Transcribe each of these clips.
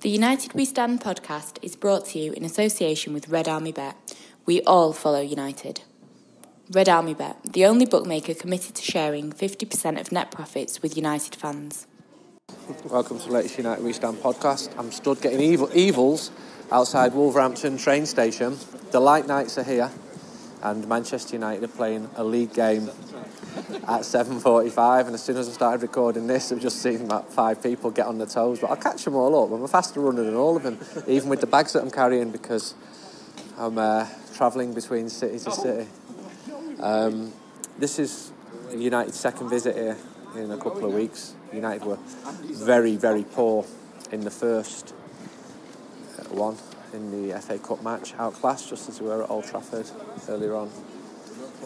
The United We Stand podcast is brought to you in association with Red Army Bet. We all follow United. Red Army Bet, the only bookmaker committed to sharing 50% of net profits with United fans. Welcome to the latest United We Stand podcast. I'm stood getting evil, evils outside Wolverhampton train station. The light nights are here, and Manchester United are playing a league game at 7.45 and as soon as I started recording this I've just seen about five people get on their toes but I'll catch them all up. I'm a faster runner than all of them even with the bags that I'm carrying because I'm uh, travelling between city to city. Um, this is United's second visit here in a couple of weeks. United were very very poor in the first uh, one in the FA Cup match outclassed just as we were at Old Trafford earlier on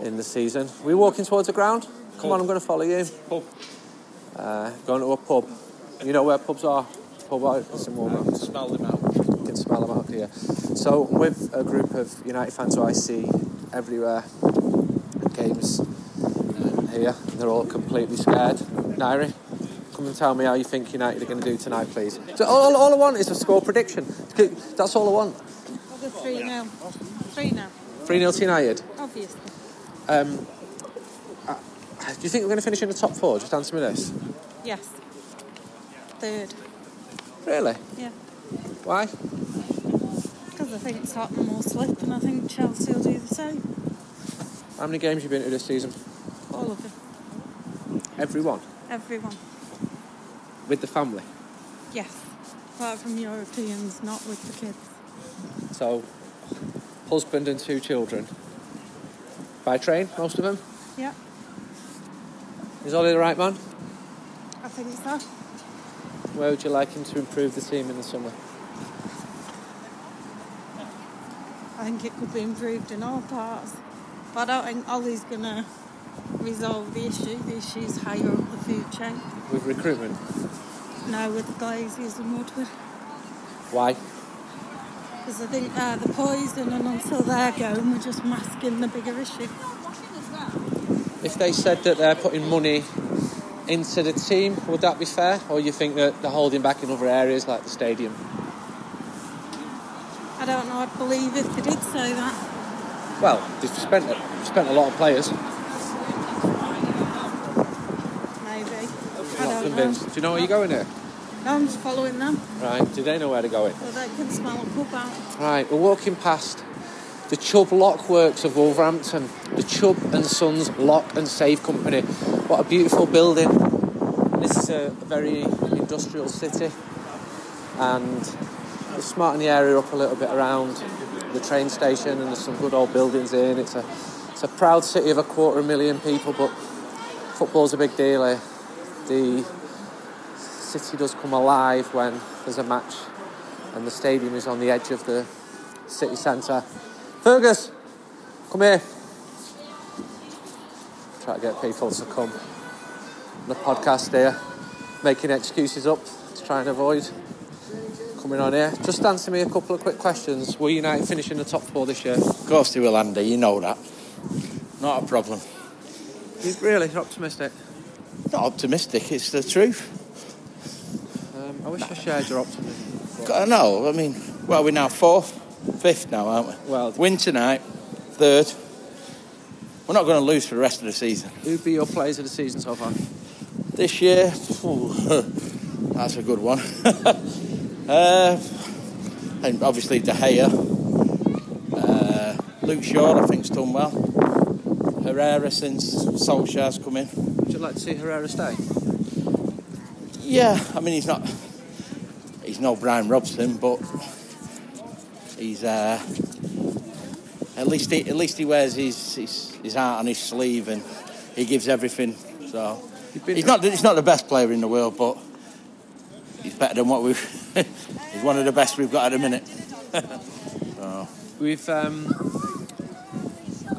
in the season. We're walking towards the ground. Come on, I'm going to follow you. Pub. Uh, going to a pub. You know where pubs are? Pub out in Wolverhampton. Smell them out. You can smell them out here. So I'm with a group of United fans who I see everywhere at games here. They're all completely scared. Nairi, come and tell me how you think United are going to do tonight, please. So all, all I want is a score prediction. That's all I want. I'll go 3 0. 3 0, 3 0 to United. obviously. Um, uh, do you think we're going to finish in the top four? Just answer me this. Yes. Third. Really? Yeah. Why? Because I think it's Tottenham will slip and I think Chelsea will do the same. How many games have you been to this season? All of them. Everyone? Everyone. With the family. Yes. Apart from Europeans, not with the kids. So, husband and two children. By train, most of them. Yeah. Is Ollie the right man? I think so. Where would you like him to improve the team in the summer? I think it could be improved in all parts. But I don't think Ollie's going to resolve the issue. The issue's higher up the food chain. With recruitment? Now with the Glazers and Woodward. Why? Because I think uh, the poison and until they're going, we're just masking the bigger issue. If they said that they're putting money into the team, would that be fair? Or you think that they're holding back in other areas like the stadium? I don't know, I'd believe if they did say that. Well, they've spent a, spent a lot on players. Maybe. I Not convinced. know. Do you know where you're going here? No, I'm just following them. Right. Do they know where to go going? So they can smell a pub out. Right, we're walking past the Chubb Lock Works of Wolverhampton, the Chubb and Sons Lock and Safe Company. What a beautiful building. This is a, very industrial city, and we're smarting the area up a little bit around the train station, and there's some good old buildings in. It's a it's a proud city of a quarter of a million people, but football's a big deal here. The city does come alive when there's a match and the stadium is on the edge of the city centre. Fergus, come here. Try to get people to come. The podcast here, making excuses up to try and avoid coming on here. Just answer me a couple of quick questions. Will United finish in the top four this year? Of course they will, Andy. You know that. Not a problem. You're really optimistic. Not optimistic. It's the truth. I wish I shared your optimism. I know. I mean, well, we're now fourth, fifth now, aren't we? Well, Win tonight, third. We're not going to lose for the rest of the season. who'd be your players of the season so far? This year, that's a good one. uh, and obviously De Gea. Uh, Luke Shaw, I think's done well. Herrera since Solskjaer's come in. Would you like to see Herrera stay? Yeah, I mean he's not. He's no Brian Robson, but he's uh, at least he, at least he wears his, his his heart on his sleeve and he gives everything. So he's not he's not the best player in the world, but he's better than what we've. he's one of the best we've got at the minute. so, We've um,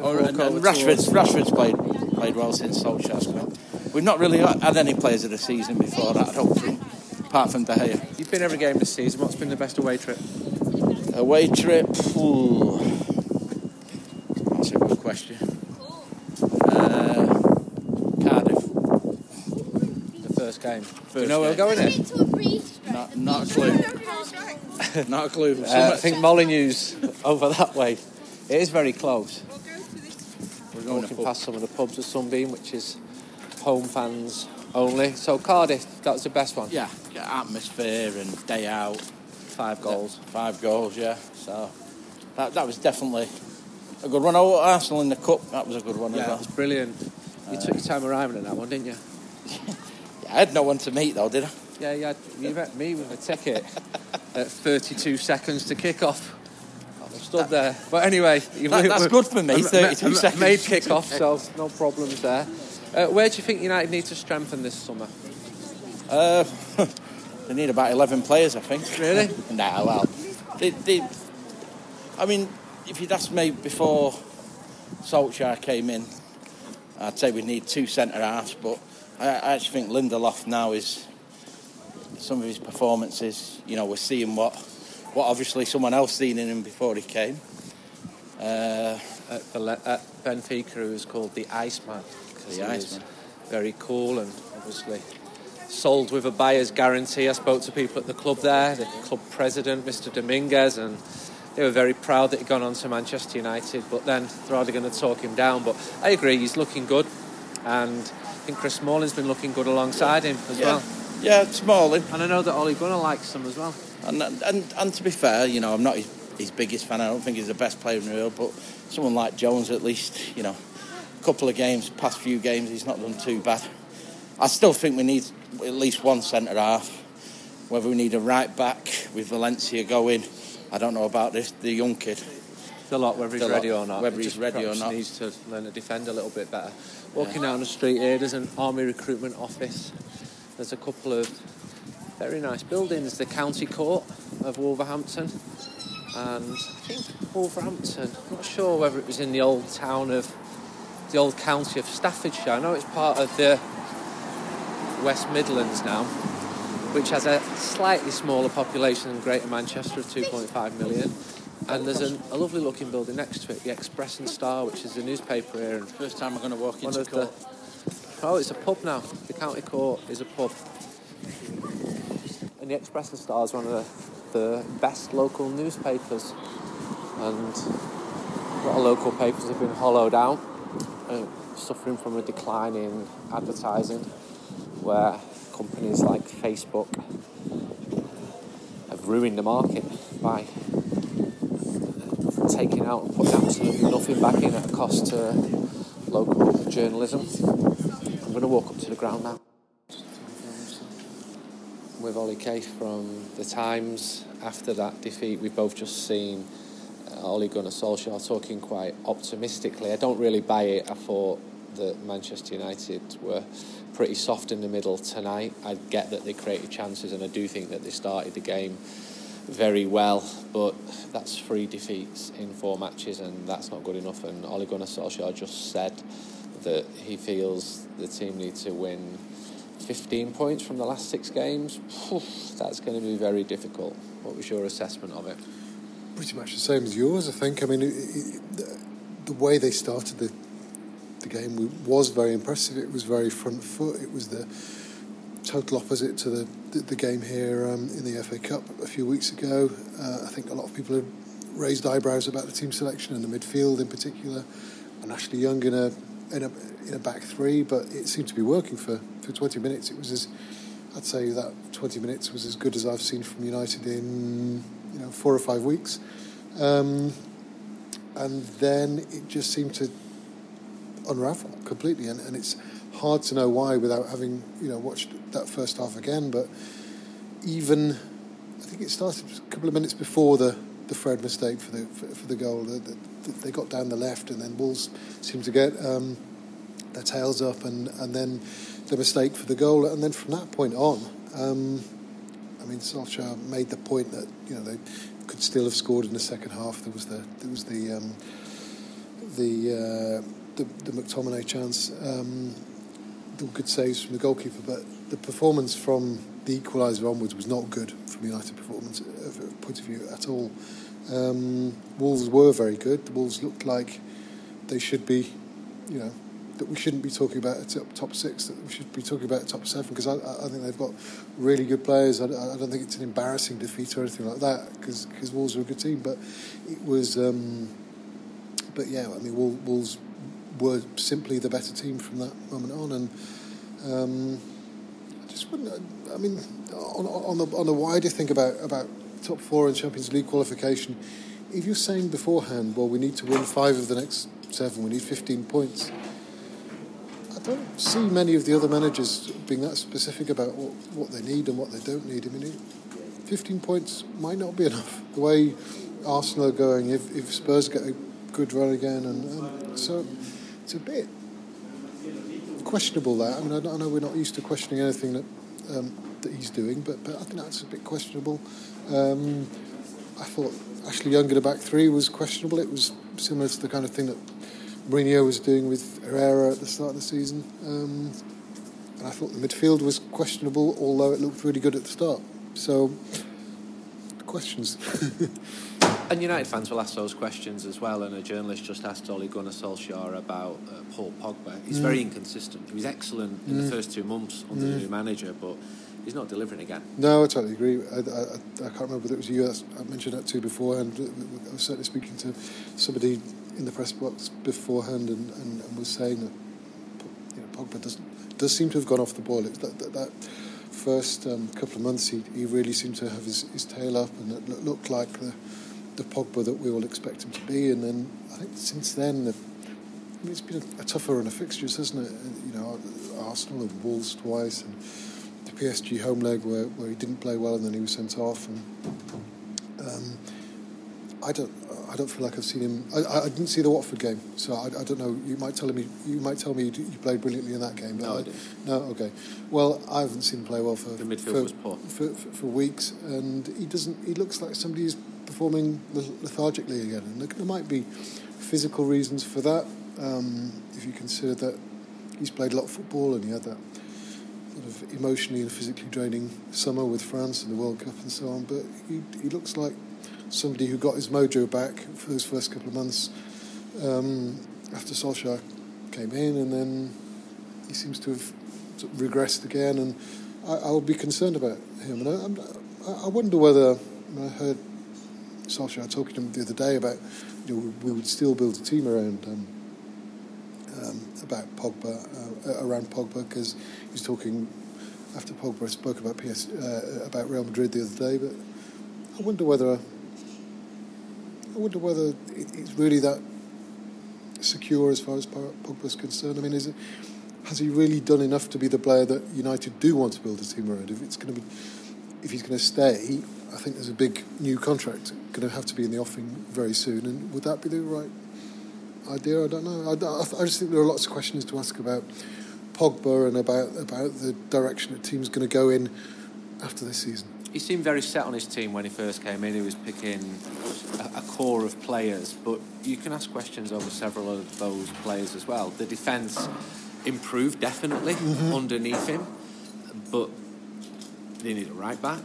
or, and, and Rashford's Rashford's played played well since Solskjaer's come. We've not really had any players of the season before that. I don't think, apart from De Gea. You've been every game this season. What's been the best away trip? Away trip. Ooh. That's a good question. Uh, Cardiff. The first game. Do you know where we're going here? Not, not a clue. not a clue. Uh, I think Molyneux's over that way. It is very close. we're We're going to walking past some of the pubs at Sunbeam, which is home fans only. So Cardiff, that was the best one. Yeah, atmosphere and day out. Five goals. Five goals, yeah. So that that was definitely a good one. Oh, Arsenal in the cup, that was a good one Yeah, as well. was brilliant. You took your time arriving at that one, didn't you? Yeah, I had no one to meet though, did I? Yeah, yeah. You met me with a ticket at 32 seconds to kick off. I stood there. But anyway, you- That- that's good for me, I 32 ma- seconds. Made kick off, so no problems there. Uh, where do you think United need to strengthen this summer? Uh, they need about 11 players, I think. Really? nah, well, they, they, I mean, if you'd asked me before Solskjaer came in, I'd say we need two centre halves, but I, I actually think Lindelof now is some of his performances. You know, we're seeing what, what obviously someone else seen in him before he came. Uh, At, the, le- at Benfica, who was called the Iceman. The he was Iceman. Very cool and obviously sold with a buyer's guarantee. I spoke to people at the club there, the club president, Mr. Dominguez, and they were very proud that he'd gone on to Manchester United. But then they're hardly going to talk him down. But I agree, he's looking good, and I think Chris Smalling's been looking good alongside him as yeah, well. yeah, Smalling. And I know that Ole Gunnar likes him as well. And, and and to be fair, you know, I'm not his, his biggest fan. I don't think he's the best player in the world, but someone like Jones, at least, you know, couple of games, past few games, he's not done too bad. I still think we need at least one centre half. Whether we need a right back with Valencia going, I don't know about this. The young kid. It's a lot whether he's lot, ready or not. whether he's ready or perhaps not. needs to learn to defend a little bit better. Walking down the street here, there's an army recruitment office. There's a couple of very nice buildings. The county court of Wolverhampton, and I think Wolverhampton. I'm not sure whether it was in the old town of the old county of Staffordshire. I know it's part of the West Midlands now, which has a slightly smaller population than Greater Manchester of 2.5 million. And there's an, a lovely looking building next to it, the Express and Star, which is a newspaper here. And First time I'm going to walk into of the, oh, it's a pub now. The county court is a pub. And the Express and Star is one of the, the best local newspapers. And a lot of local papers have been hollowed out, uh, suffering from a decline in advertising, where companies like Facebook have ruined the market by taking out and putting absolutely nothing back in at a cost to local journalism. I'm going to walk up to the ground now. With Ollie Kay from The Times. After that defeat, we've both just seen Ole Gunnar Solskjaer talking quite optimistically. I don't really buy it. I thought that Manchester United were pretty soft in the middle tonight. I get that they created chances, and I do think that they started the game very well, but that's three defeats in four matches, and that's not good enough. And Ole Gunnar Solskjaer just said that he feels the team need to win 15 points from the last six games. That's going to be very difficult. What was your assessment of it? Pretty much the same as yours, I think. I mean, it, it, the, way they started the the game was very impressive. It was very front foot. It was the total opposite to the the, the game here um, in the FA Cup a few weeks ago. Uh, I think a lot of people had raised eyebrows about the team selection and the midfield in particular, and Ashley Young in a in a in a back three, but it seemed to be working for, for 20 minutes. It was as I'd say that 20 minutes was as good as I've seen from United in you know four or five weeks. Um, and then it just seemed to unravel completely, and, and it's hard to know why without having you know watched that first half again. But even I think it started a couple of minutes before the, the Fred mistake for the for, for the goal. The, the, they got down the left, and then Wolves seemed to get um, their tails up, and, and then the mistake for the goal, and then from that point on. Um, I mean, Solskjaer made the point that you know they could still have scored in the second half. There was the there was the um, the, uh, the the McTominay chance. Um, good saves from the goalkeeper, but the performance from the equaliser onwards was not good from United performance uh, point of view at all. Um, Wolves were very good. The Wolves looked like they should be, you know, that we shouldn't be talking about a top, six, that we should be talking about top seven, because I, I think they've got really good players. I, I don't think it's an embarrassing defeat or anything like that, because Wolves are a good team, but it was. Um, but yeah, I mean, Wolves were simply the better team from that moment on, and um, I just wouldn't. I mean, on, on the on the wider thing about about top four and Champions League qualification, if you're saying beforehand, well, we need to win five of the next seven, we need 15 points. I don't see many of the other managers being that specific about what, what they need and what they don't need. I mean, 15 points might not be enough. The way Arsenal are going, if, if Spurs get a good run again, and, and so it's a bit questionable. That I mean, I, know we're not used to questioning anything that um, that he's doing, but but I think that's a bit questionable. Um, I thought Ashley Young in a back three was questionable. It was similar to the kind of thing that Mourinho was doing with Herrera at the start of the season. Um, and I thought the midfield was questionable, although it looked really good at the start. So, questions. and United fans will ask those questions as well. And a journalist just asked Ole Gunnar Solskjaer about uh, Paul Pogba. He's mm. very inconsistent. He was excellent in mm. the first two months under mm. the new manager, but he's not delivering again. No, I totally agree. I, I, I can't remember whether it was you I mentioned that too before, and I was certainly speaking to somebody in the press box beforehand and, and, and was saying that you know, Pogba doesn't does seem to have gone off the ball. It's that, that, that first um, couple of months, he, he really seemed to have his, his tail up, and it looked like the the Pogba that we all expect him to be. And then I think since then, the, I mean, it's been a, a tougher run of fixtures, hasn't it? You know, Arsenal and Wolves twice, and the PSG home leg where, where he didn't play well and then he was sent off. And um, I don't I don't feel like I've seen him. I, I didn't see the Watford game, so I, I don't know. You might tell me you might tell me you, you played brilliantly in that game. No, I, I didn't. No, okay. Well, I haven't seen him play well for the midfield for, was poor for, for, for, weeks, and he doesn't. He looks like somebody who's performing lethargically again, and there might be physical reasons for that. Um, if you consider that he's played a lot of football and he had that sort of emotionally and physically draining summer with France and the World Cup and so on. But he, he looks like somebody who got his mojo back for those first couple of months um, after Solskjaer came in, and then he seems to have sort of regressed again. And I, would be concerned about him. And I, I wonder whether I heard Solskjaer talking to him the other day about you know we would still build a team around. Um, um, about Pogba, uh, around Pogba, because he's talking after Pogba spoke about PS uh, about Real Madrid the other day. But I wonder whether wonder whether it's really that secure as far as Pogba's concerned. I mean, is it has he really done enough to be the player that United do want to build a team around? If it's going to be, if he's going to stay, I think there's a big new contract going to have to be in the offing very soon. And would that be the right idea? I don't know. I, I, just think there are lots of questions to ask about Pogba and about about the direction the team's going to go in after this season. He seemed very set on his team when he first came in. He was picking a, a core of players, but you can ask questions over several of those players as well. The defence improved definitely mm-hmm. underneath him, but they need a right back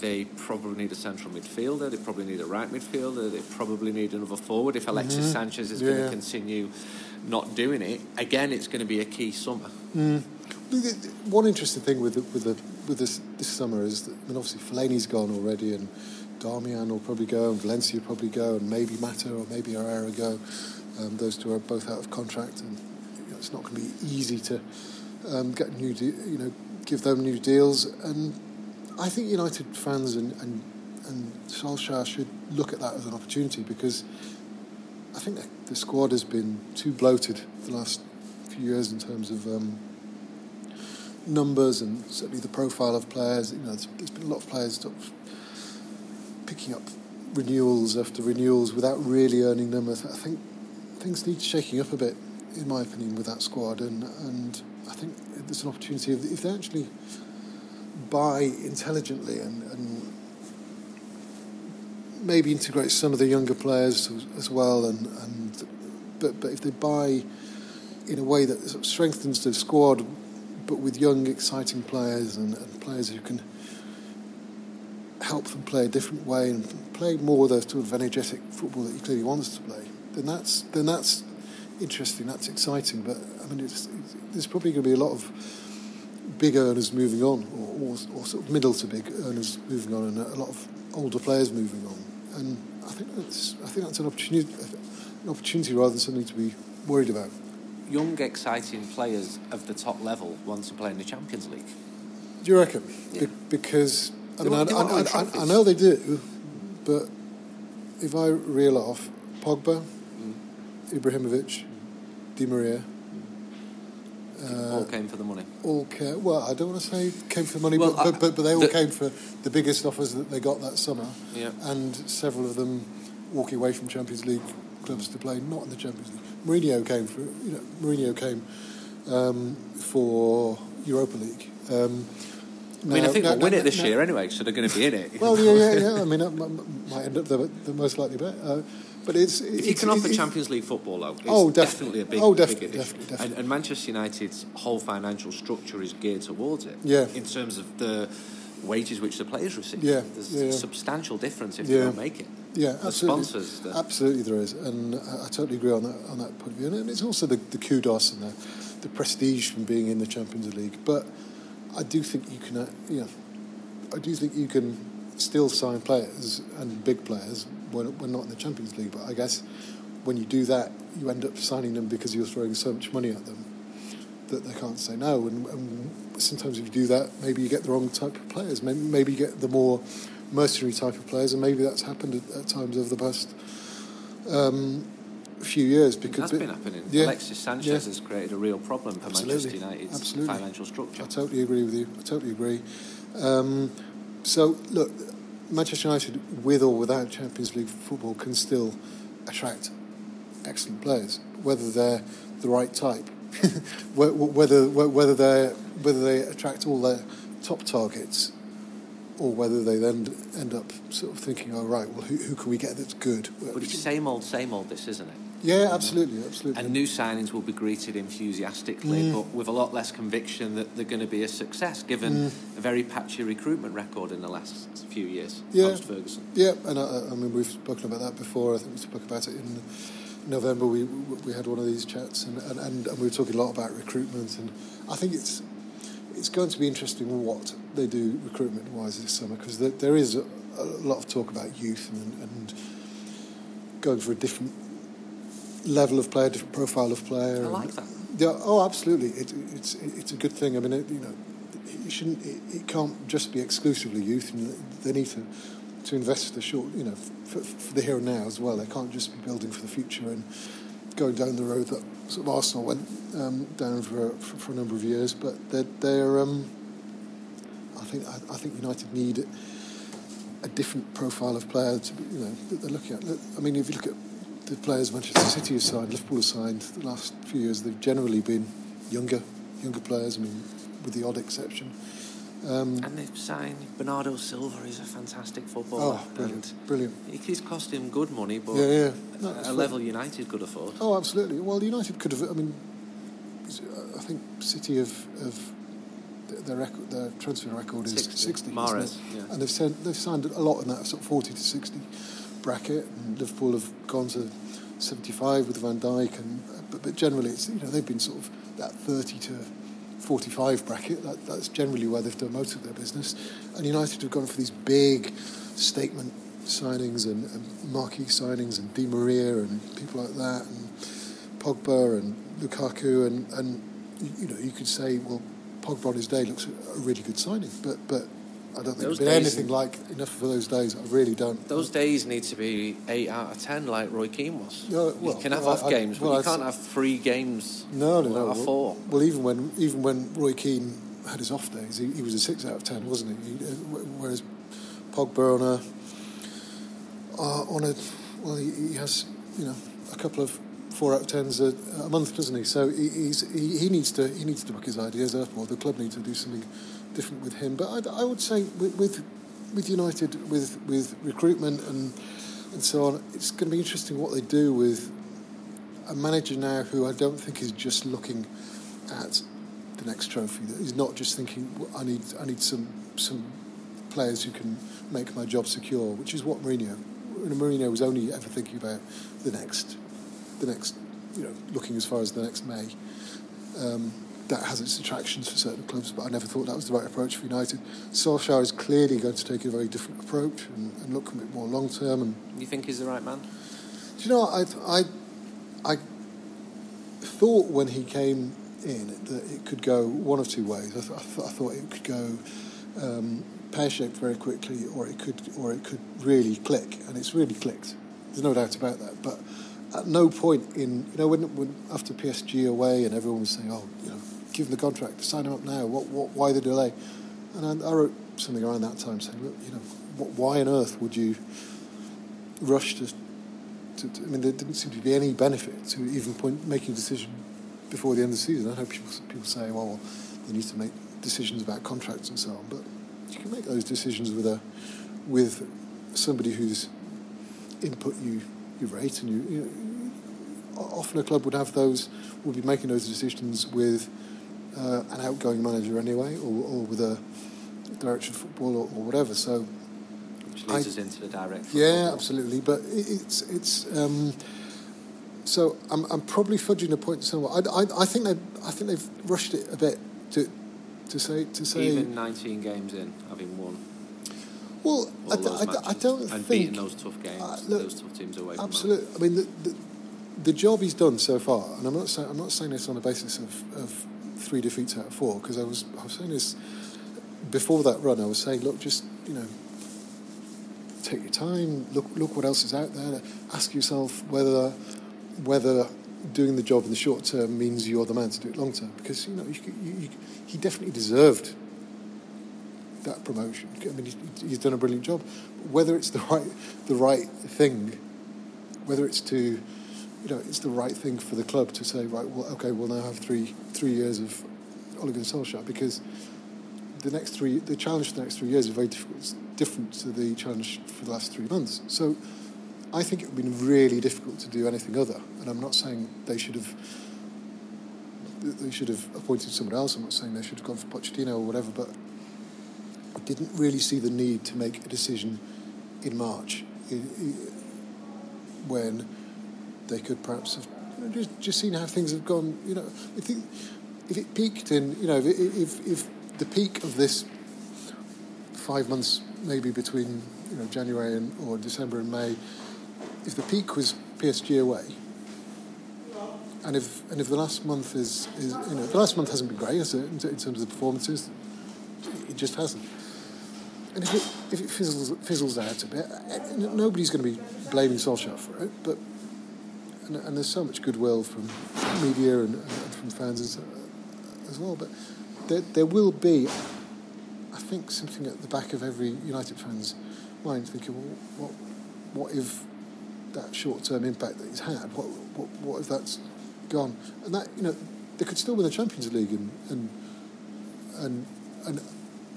they probably need a central midfielder. They probably need a right midfielder. They probably need another forward. If Alexis mm-hmm. Sanchez is yeah. going to continue not doing it, again, it's going to be a key summer. Mm. One interesting thing with the, with the, with this this summer is that I mean, obviously Fellaini's gone already, and Darmian will probably go, and Valencia will probably go, and maybe Mata or maybe Herrera go. Um, those two are both out of contract, and you know, it's not going to be easy to um, get new, de- you know, give them new deals and I think United fans and, and, and Solskjaer should look at that as an opportunity because I think the squad has been too bloated the last few years in terms of um, numbers and certainly the profile of players. You know, there's, there's been a lot of players sort of picking up renewals after renewals without really earning them. I think things need shaking up a bit, in my opinion, with that squad, and and I think there's an opportunity if they actually buy intelligently and, and maybe integrate some of the younger players as well. And, and but but if they buy in a way that strengthens the squad, but with young, exciting players and, and, players who can help them play a different way and play more of the sort of energetic football that he clearly wants to play, then that's then that's interesting. That's exciting. But I mean, it's, it's, there's probably going to be a lot of big earners moving on, or, or, or, sort of middle to big earners moving on, and a lot of older players moving on. And I think that's I think that's an opportunity, an opportunity rather than something to be worried about. Young, exciting players of the top level want to play in the Champions League. Do you reckon? Yeah. Be- because I mean, I, I, I, I, know they do, but if I reel off Pogba, mm. Ibrahimovic, mm. Di Maria. Uh, all came for the money. All came. Well, I don't want to say came for the money, well, but, but, but, but, they all the, came for the biggest offers that they got that summer. Yeah. And several of them walking away from Champions League clubs to play not in the Champions League. Mourinho came for you know Mourinho came um, for Europa League. Um, I mean, I think no, we'll win it this year anyway, so they're going to be in it. well, yeah, yeah, yeah. I mean, that might end up the, the most likely bet. Uh, but it's, if you can offer Champions League football, though, it's oh, definitely, definitely a big, oh, def- big addition. Definitely, definitely. And, and, Manchester United's whole financial structure is geared towards it. Yeah. In terms of the wages which the players receive. Yeah. There's yeah. a substantial difference if yeah. you don't make it. Yeah, absolutely. Sponsors, absolutely, there is, and I, I, totally agree on that on that point of view. And it's also the, the kudos and the, the prestige from being in the Champions League. But I do think you can, uh, you know, I do think you can still sign players and big players when we're not in the Champions League. But I guess when you do that, you end up signing them because you're throwing so much money at them that they can't say no. And, and sometimes if you do that, maybe you get the wrong type of players. Maybe, maybe you get the more mercenary type of players, and maybe that's happened at, at times over the past um, few years. Because that's been happening. Yeah, Alexis Sanchez yeah. has created a real problem for Absolutely. Manchester United's Absolutely. financial structure. I totally agree with you. I totally agree. Um, so look, Manchester United, with or without Champions League football, can still attract excellent players, whether they're the right type, whether whether they whether they attract all their top targets, or whether they then end up sort of thinking, "Oh right, well, who, who can we get that's good?" But it's same old, same old. This isn't it? Yeah, absolutely, absolutely. And new signings will be greeted enthusiastically, mm. but with a lot less conviction that they're going to be a success, given mm. a very patchy recruitment record in the last few years. Yeah, post Ferguson. Yeah, and I, I, mean we've spoken about that before. I think we spoke about it in November. We we had one of these chats, and, and, and we were talking a lot about recruitment, and I think it's it's going to be interesting what they do recruitment wise this summer because there, there is a, a, lot of talk about youth and, and going for a different level of player, different profile of player. I like that. Yeah, oh, absolutely. It, it's it's a good thing. I mean, it, you know, it shouldn't. It, it, can't just be exclusively youth. They need to to invest for the short, you know, for, for, the here and now as well. They can't just be building for the future and going down the road that sort of Arsenal went um, down for, for, for a number of years. But they're, they're um, think I, I think United need a different profile of player to be, you know that they're looking at. I mean, if you look at the players Manchester City have signed, Liverpool have signed the last few years, they've generally been younger, younger players. I mean, with the odd exception. Um, and they've signed Bernardo Silva. He's a fantastic footballer. Oh, brilliant! brilliant. He's cost him good money, but yeah, yeah. No, a level United could afford. Oh, absolutely. Well, United could have. I mean, I think City have, have their record, their transfer record is 60. 60 Mahrez, yeah. and they've sent, they've signed a lot in that sort of 40 to 60 bracket, and Liverpool have gone to 75 with Van Dijk, and but, but generally it's you know they've been sort of that 30 to 45 bracket. That, that's generally where they've done most of their business, and United have gone for these big statement signings and, and marquee signings and Di Maria and people like that, and Pogba and Lukaku, and and you know you could say well Pogba on his day looks a really good signing, but but I don't think those it's been anything like enough for those days. I really don't. Those days need to be eight out of ten, like Roy Keane was. Well, you can have well, off I, games, well, but you can't have three games. No, no, no. Well, four. Well, even when even when Roy Keane had his off days, he, he was a six out of ten, wasn't he? he uh, whereas Pogba on a uh, on a well, he, he, has you know a couple of four out of tens a, a month, doesn't he? So he, he, he needs to he needs to book his ideas up, or the club needs to do something different with him. But I, I would say with, with, with United, with with recruitment and and so on, it's going to be interesting what they do with a manager now who I don't think is just looking at the next trophy. He's not just thinking I need I need some some players who can make my job secure, which is what Mourinho. Mourinho was only ever thinking about the next the next you know, looking as far as the next May. Um, that has its attractions for certain clubs, but I never thought that was the right approach for United. Solskjaer is clearly going to take a very different approach and, and look a bit more long term. And You think he's the right man? do you know. I, I, I thought when he came in that it could go one of two ways. I, th- I, th- I thought it could go um, pear shaped very quickly, or it could, or it could really click, and it's really clicked. There's no doubt about that. But at no point in, you know, when, when after PSG away and everyone was saying, oh, you know, give him the contract, sign him up now. What, what, why the delay? And I, I wrote something around that time saying, look, you know, what, why on earth would you rush to, to, to? I mean, there didn't seem to be any benefit to even point, making a decision before the end of the season. I know people people say, oh, well, they need to make decisions about contracts and so on, but you can make those decisions with a with somebody whose input you you rate and you, you know, often a club would have those would be making those decisions with uh, an outgoing manager anyway, or, or with a director of football or, or whatever. So Which leads I- us into the direct. yeah, absolutely. But it, it's it's. Um, so I'm, I'm probably fudging the point somewhat. I, I, I think they I think they've rushed it a bit to to say to say. Even 19 games in, having won well, I, d- those I d- I matches don't and think beating those tough games, Uh, look, those tough teams away. From Absolutely. I mean, the, the, the job he's done so far, and I'm not saying I'm not saying this on the basis of, of three defeats out of four, because I was I was saying this before that run. I was saying, look, just you know, take your time. Look look what else is out there. Ask yourself whether whether doing the job in the short term means you're the man to do it long term, because you know you, you, you, he definitely deserved that promotion. I mean, he's, he's done a brilliant job. Whether it's the right, the right thing, whether it's to, you know, it's the right thing for the club to say, right, well, okay, we'll now have three three years of Ole Gunnar Solskjaer because the next three, the challenge for the next three years is very different to the challenge for the last three months. So, I think it would have been really difficult to do anything other. And I'm not saying they should have. They should have appointed someone else. I'm not saying they should have gone for Pochettino or whatever, but didn't really see the need to make a decision in March i- i- when they could perhaps have you know, just, just seen how things have gone. You know, I think if it peaked in, you know, if, if, if the peak of this five months maybe between you know January and or December and May, if the peak was PSG away, and if and if the last month is, is you know the last month hasn't been great it, in terms of the performances, it just hasn't. And if it, if it fizzles, fizzles out a bit, eh, nobody's going to be blaming Solskjaer for it. But and, and there's so much goodwill from media and, and from fans as, as well. But there, there will be, I think, something at the back of every United fan's mind, thinking, well, what, what if that short-term impact that he's had? What, what, what if that's gone? And that, you know, they could still win the Champions League and and and and,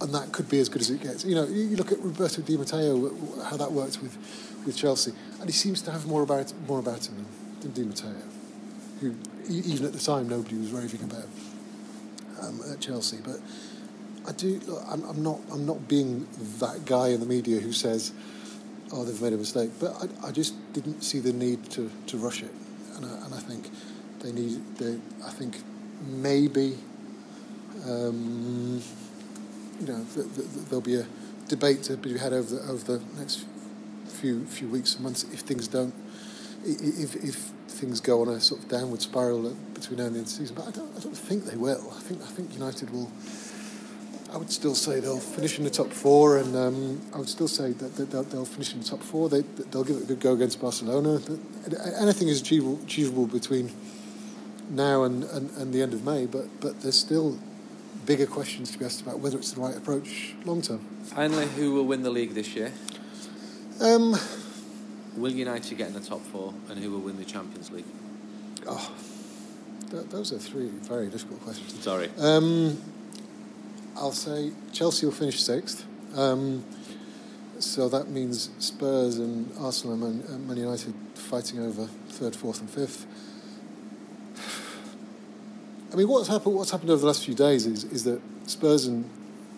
and that could be as good as it gets. You know, you look at Roberto Di Matteo, how that worked with, with Chelsea, and he seems to have more about more about him than, Di Matteo, who even at the time nobody was raving about um, at Chelsea. But I do. Look, I'm, I'm not. I'm not being that guy in the media who says, "Oh, they've made a mistake." But I, I just didn't see the need to, to rush it, and I, and I think they need. They, I think maybe. Um, you know, th- th- th- there'll be a debate to be had over the, over the next few few weeks and months if things don't, if, if things go on a sort of downward spiral between now and the end of the season. But I don't, I don't think they will. I think I think United will. I would still say they'll finish in the top four, and um, I would still say that, they'll, they'll finish in the top four. They, they'll give it a good go against Barcelona. Anything is achievable, achievable between now and, and, and the end of May, but but there's still bigger questions to be asked about whether it's the right approach long term. Finally, who will win the league this year? Um, Will United get in the top four, and who will win the Champions League? oh, th- those are three very difficult questions. Sorry. Um, I'll say Chelsea will finish sixth. Um, so that means Spurs and Arsenal and Man, and Man United fighting over third, fourth, and fifth. I mean, what's happened? What's happened over the last few days is, is that Spurs and,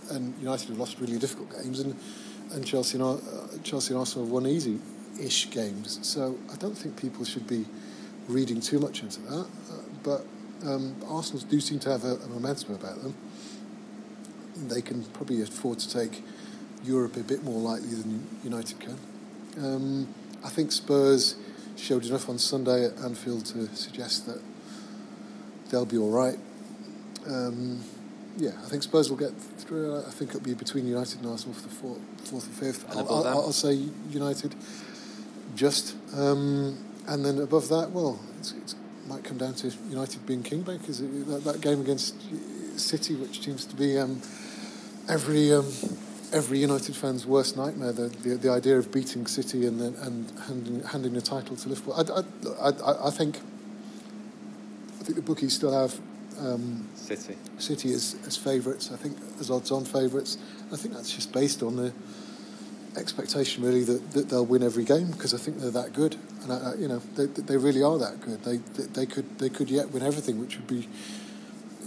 and United have lost really difficult games, and and Chelsea and uh, Chelsea and Arsenal have won easy-ish games. So I don't think people should be reading too much into that. Uh, but um, Arsenal do seem to have a, a momentum about them. They can probably afford to take Europe a bit more lightly than United can. Um, I think Spurs showed enough on Sunday at Anfield to suggest that they'll be all right. Um, yeah, I think Spurs will get through. I think it'll be between United and Arsenal for the fourth, fourth and fifth. And I'll, I'll? I'll say United, just. Um, and then above that, well, it it's might come down to United being kingmakers. It- That, that game against City, which seems to be um, every um, every United fan's worst nightmare. The, the the idea of beating City and then and handing handing the title to Liverpool. I, I, I, I think I think the bookies still have. Um, City. City as, as favourites, I think, as odds on favourites. I think that's just based on the expectation, really, that, that they'll win every game because I think they're that good. And, I, I, you know, they, they really are that good. They, they, they, could, they could yet win everything, which would be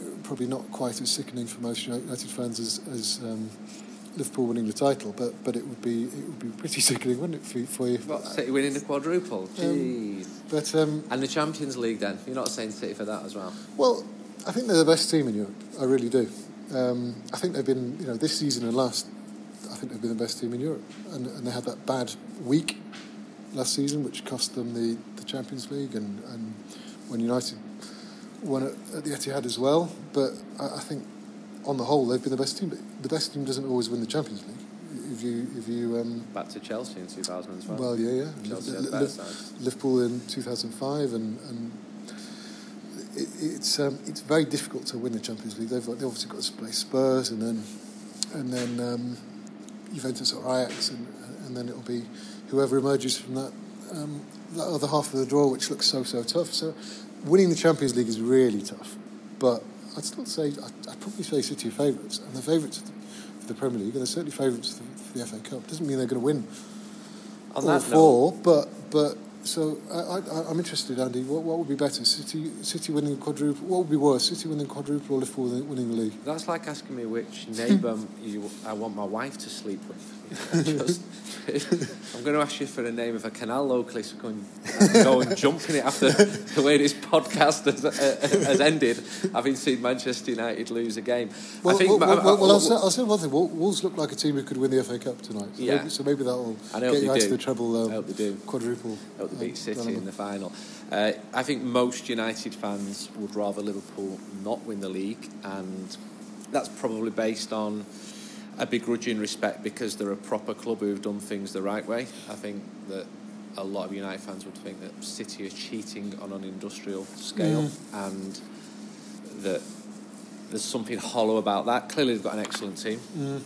uh, probably not quite as sickening for most United fans as, as um, Liverpool winning the title, but, but it would be it would be pretty sickening, wouldn't it, for, for you? What, City winning the quadruple? Jeez. But um, and the Champions League then? You're not saying City for that as well? Well, I think they're the best team in Europe. I really do. Um, I think they've been, you know, this season and last, I think they've been the best team in Europe. And, and they had that bad week last season, which cost them the, the Champions League, and, and when United won it at the Etihad as well. But I, I think, on the whole, they've been the best team. But the best team doesn't always win the Champions League. If you, if you, um, Back to Chelsea in 2012. well, yeah, yeah. Chelsea Li- had Li- better Li- sides. Liverpool in 2005, and, and it, it's um, it's very difficult to win the Champions League. They've, they've obviously got to play Spurs, and then and then um, Juventus or Ajax, and, and then it'll be whoever emerges from that um, that other half of the draw, which looks so so tough. So winning the Champions League is really tough, but I'd still say I'd, I'd probably say City are favourites, and they're favourites for the, the Premier League, and they're certainly favourites for, for the FA Cup. Doesn't mean they're going to win On all four, but but so I, I, I'm interested, Andy. What, what would be better, City City winning the quadruple? What would be worse, City winning the quadruple or Liverpool winning, winning the league? That's like asking me which neighbour you, I want my wife to sleep with. Just, I'm going to ask you for the name of a canal locally, so go and, go and jump in it after the way this podcast has, uh, has ended, having seen Manchester United lose a game. Well, I think. well, well, well, well, uh, I'll, say, I'll say one thing. Wolves look like a team who could win the FA Cup tonight. So Yeah. maybe, so maybe that will I get you out to the treble um, I hope they do. quadruple. I hope they beat City in the final. Uh, I think most United fans would rather Liverpool not win the league, and that's probably based on a begrudging respect because they're a proper club who've done things the right way. I think that a lot of United fans would think that City are cheating on an industrial scale, mm. and that there's something hollow about that. Clearly, they've got an excellent team. Mm.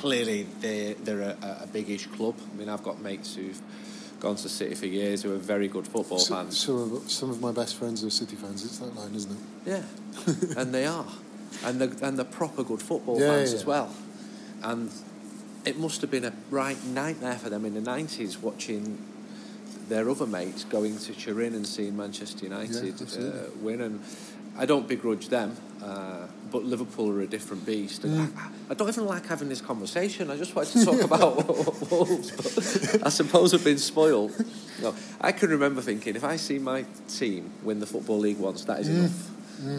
Clearly, they're, they're a, a big-ish club. I mean, I've got mates who've gone to City for years who are very good football So- fans. Some of, some of my best friends are City fans. It's that line, isn't it? Yeah, and they are, and they're, and they're proper good football Yeah, fans yeah. as well. And it must have been a right nightmare for them in the nineties watching their other mates going to Turin and seeing Manchester United uh, win. And I don't begrudge them, uh, but Liverpool are a different beast. And Mm. I, I don't even like having this conversation. I just wanted to talk about Wolves, but I suppose I've been spoiled. No, I can remember thinking if I see my team win the Football League once, that is enough.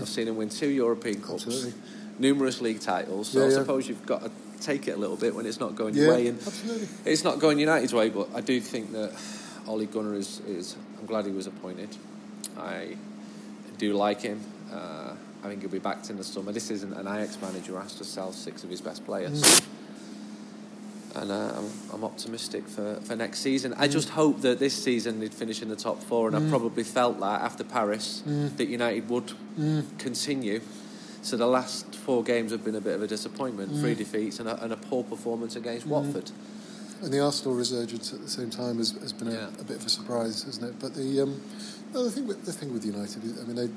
I've seen them win two European Cups, Mm. Absolutely. numerous league titles. So Yeah, I yeah. suppose you've got to take it a little bit when it's not going Yeah, your way. And absolutely. it's not going United's way, but I do think that Ole Gunnar is, is I'm glad he was appointed. I do like him. Uh, I think he'll be backed in the summer. This isn't an Ajax manager who has to sell six of his best players. Mm. And uh, I'm, I'm optimistic for, for next season. I just hope that this season they'd finish in the top four, and I probably felt that after Paris that United would continue. So the last four games have been a bit of a disappointment. Three defeats and a, and a poor performance against Watford. And the Arsenal resurgence at the same time has, has been a, Yeah. a bit of a surprise, hasn't it? But the um, no, the thing with the thing with United, I mean, they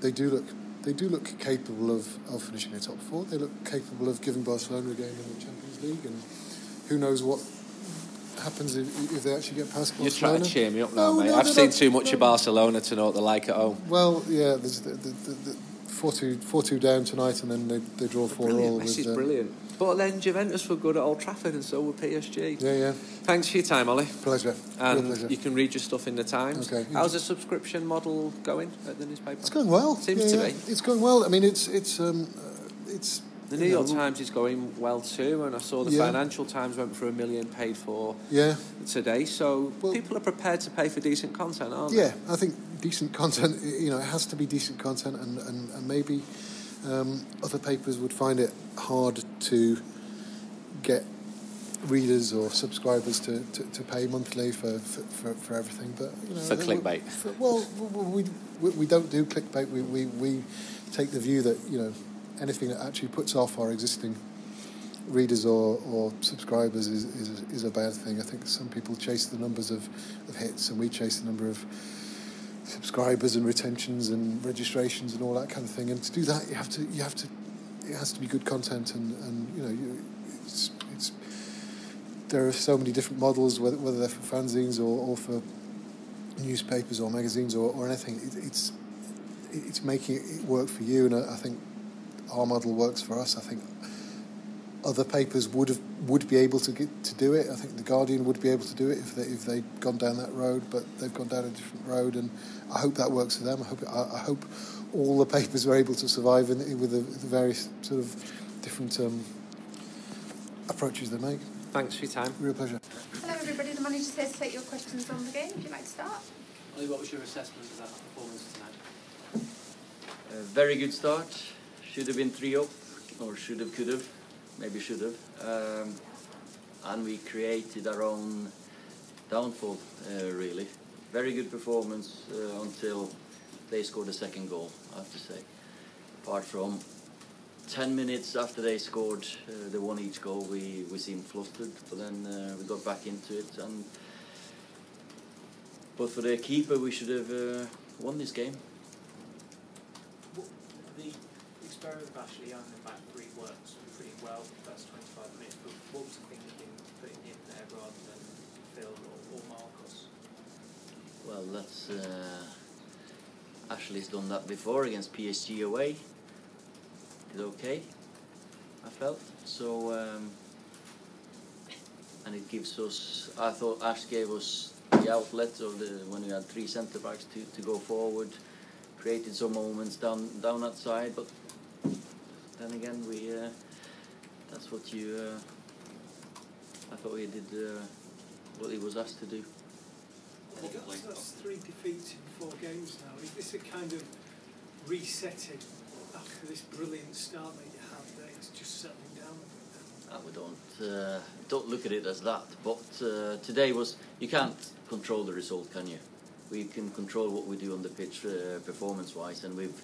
they do look they do look capable of, of finishing the top four. They look capable of giving Barcelona a game in the Champions League, and who knows what happens if, if they actually get past You're Barcelona. trying to cheer me up now, No, mate. no, I've seen too much no. of Barcelona to know what they're like at home. Well, yeah, there's the, the, the, the, four two four two down tonight, and then they, they draw four Brilliant. all. Messi's um, brilliant. But then Juventus were good at Old Trafford, and so were PSG. Yeah, yeah. Thanks for your time, Ollie. Pleasure. Real And pleasure. you can read your stuff in the Times. Okay. How's the subscription model going at the newspaper? It's going well. Seems yeah, to yeah. be. It's going well. I mean, it's it's um, uh, it's. The New York know, Times is going well too, and I saw the Yeah. Financial Times went for a million paid for Yeah, today. So Well- people are prepared to pay for decent content, aren't they? yeah. I think decent content. You know, it has to be decent content, and and, and maybe um, other papers would find it hard to get readers or subscribers to, to, to pay monthly for, for, for, everything. But you know, For clickbait. we- well, we, we, we don't do clickbait. We, we, we take the view that you know anything that actually puts off our existing readers or, or subscribers is, is, is a bad thing. I think some people chase the numbers of, of hits, and we chase the number of subscribers and retentions and registrations and all that kind of thing. And to do that, you have to you have to it has to be good content, and, and you know you, it's it's there are so many different models, whether, whether they're for fanzines or, or for newspapers or magazines or, or anything. It, it's it's making it work for you, and I, I think our model works for us. I think other papers would have would be able to get to do it. I think the Guardian would be able to do it if they if they'd gone down that road, but they've gone down a different road, and I hope that works for them. I hope I, I hope all the papers are able to survive in, with the, the various sort of different um, approaches they make. Thanks for your time. Real pleasure. Hello everybody, the manager's here to take your questions on the game. Would you like to start? Ollie, what was your assessment of that performance tonight? A very good start. Should have been three up, or should have, could have, maybe should have. Um, and we created our own downfall, uh, really. Very good performance uh, until they scored the second goal, I have to say. Apart from 10 minutes after they scored uh, the one each goal, we, we seemed flustered, but then uh, we got back into it. And but for the keeper, we should have uh, won this game. The experiment of Ashley in the back three works pretty well for the first 25 minutes, but what was the thinking putting him there rather than Phil or, or Marcos? Well, that's uh, Ashley's done that before against PSG away. Did okay, I felt. So, um, and it gives us. I thought Ash gave us the outlet of the when we had three centre backs to, to go forward, created some moments down down that side. But then again, we. Uh, that's what you. Uh, I thought we did uh, what he was asked to do. That's, that's three defeats in four games now. Is this a kind of resetting after this brilliant start that you had there? It's just settling down a bit now. Uh, we don't uh, don't look at it as that. But uh, today was you can't control the result, can you? We can control what we do on the pitch, uh, performance-wise, and we've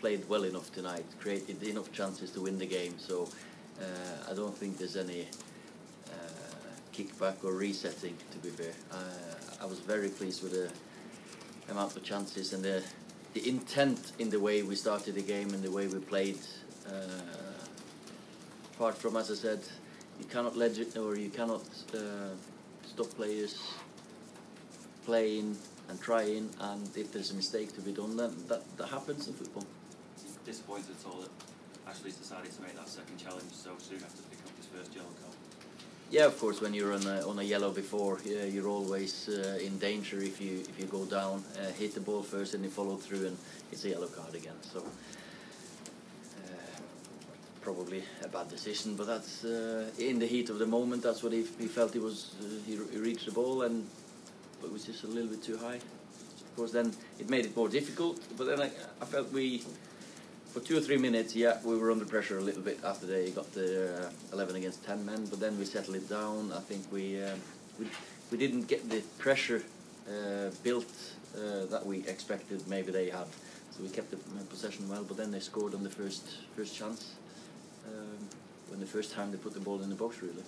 played well enough tonight, created enough chances to win the game. So uh, I don't think there's any kickback or resetting. To be fair, uh, I was very pleased with the amount of chances and the the intent in the way we started the game and the way we played. Uh, apart from, as I said, you cannot let or you cannot uh, stop players playing and trying, and if there's a mistake to be done, then that, that happens in football. disappointed at all that Ashley's decided to make that second challenge so soon after picking up his first yellow card? Yeah, of course, when you're on a, on a yellow before, yeah, you're always uh, in danger if you if you go down, uh, hit the ball first, and you follow through, and it's a yellow card again. So uh, probably a bad decision, but that's uh, in the heat of the moment. That's what he, he felt he was. Uh, he, he reached the ball, and but it was just a little bit too high. Of course, then it made it more difficult. But then I, I felt we for two or three minutes, yeah, we were under pressure a little bit after they got the uh, 11 against 10 men, but then we settled it down. I think we um, we, we didn't get the pressure uh, built uh, that we expected. Maybe they had, so we kept the uh, possession well. But then they scored on the first first chance um, when the first time they put the ball in the box. Really,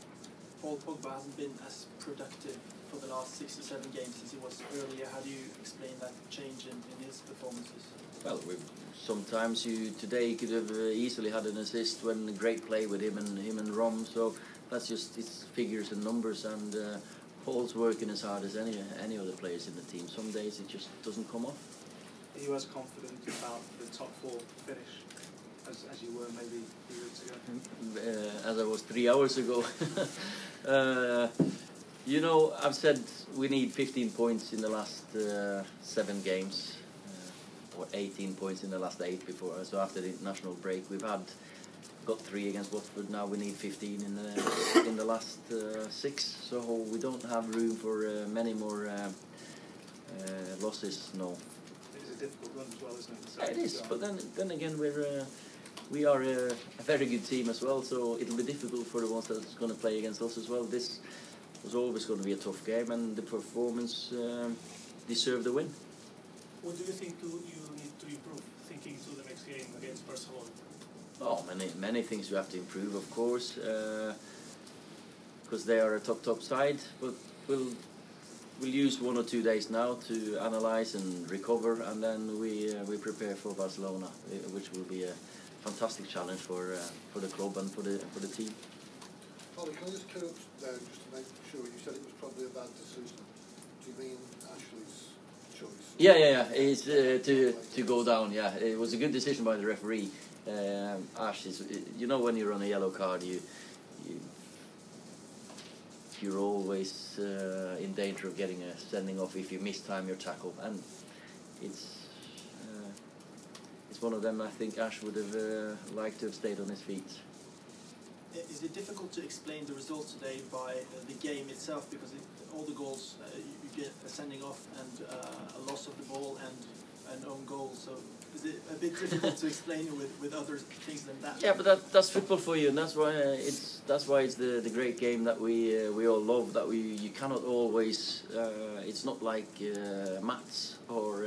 Paul Pogba hasn't been as productive for the last six or seven games as he was earlier. How do you explain that change in, in his performances? well, we sometimes you today you could have uh, easily had an assist when a great play with him and him and Rom. So that's just it's figures and numbers and. Uh, Paul's working as hard as any any other players in the team. Some days it just doesn't come off. Are you was confident about the top four finish. as, as you were maybe a few weeks ago? uh, as I was three hours ago. uh, you know, I've said we need 15 points in the last uh, seven games, uh, or 18 points in the last eight before. So after the international break, we've had got three against Watford. Now we need 15 in the in the last uh, six. So we don't have room for uh, many more uh, uh, losses. No. It's a difficult run as well, isn't it? It is, but then then again we're uh, we are a, a very good team as well, so it'll be difficult for the ones that's going to play against us as well. This was always going to be a tough game, and the performance um, deserved the win. What do you think you need to improve thinking to the next game against Barcelona? Oh, many many things you have to improve, of course, because they are a top top side. But we'll we'll use one or two days now to analyze and recover, and then we uh, we prepare for Barcelona, uh, which will be a fantastic challenge for uh, for the club and for the for the team. Can I just clear up there just to make sure you said it was probably a bad decision. Do you mean Ashley's choice? Yeah, yeah, yeah. It's uh, to to go down. Yeah, it was a good decision by the referee. Um, Ash is, you know, when you're on a yellow card, you, you you're always uh, in danger of getting a sending off if you mistime your tackle, and it's uh, it's one of them. I think Ash would have uh, liked to have stayed on his feet. Is it difficult to explain the result today by uh, the game itself? Because it, all the goals, uh, you, get a sending off and uh, a loss of the ball and an own goal. So is it a bit difficult to explain with, with other things than that? Yeah, but that, that's football for you, and that's why uh, it's that's why it's the, the great game that we uh, we all love. That we you cannot always. Uh, it's not like maths or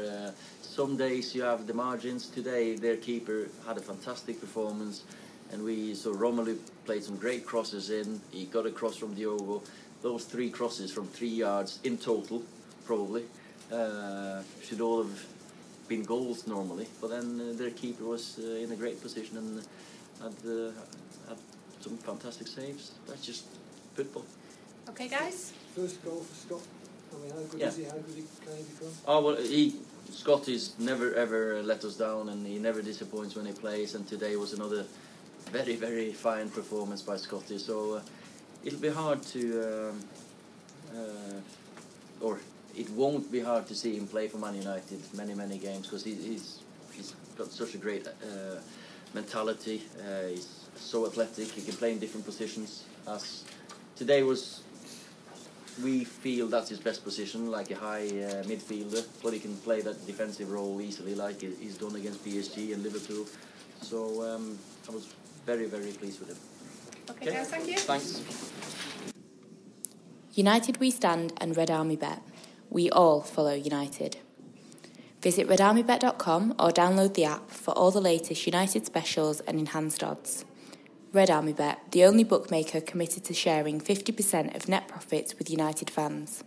some days you have the margins. Today their keeper had a fantastic performance, and we so Romelu played some great crosses in. He got a cross from Diogo. Those three crosses from three yards in total, probably uh, should all have been goals normally, but then uh, their keeper was uh, in a great position and had, uh, had some fantastic saves. That's just football. Okay, guys. First goal for Scott. I mean, how good Yeah. is he? How good can he become? Oh well, he Scott is never ever let us down, and he never disappoints when he plays. And today was another very very fine performance by Scotty. So uh, it'll be hard to, um, uh, or it won't be hard to see him play for Man United many many games because he, he's he's got such a great uh, mentality. Uh, he's so athletic. He can play in different positions. As today was we feel that's his best position, like a high uh, midfielder, but he can play that defensive role easily, like he's done against PSG and Liverpool. So um, I was very, very pleased with him. Okay, guys, thank you. Thanks. United We Stand and Red Army Bet. We all follow United. Visit redarmybet.com or download the app for all the latest United specials and enhanced odds. Red Army Bet, the only bookmaker committed to sharing 50% of net profits with United fans.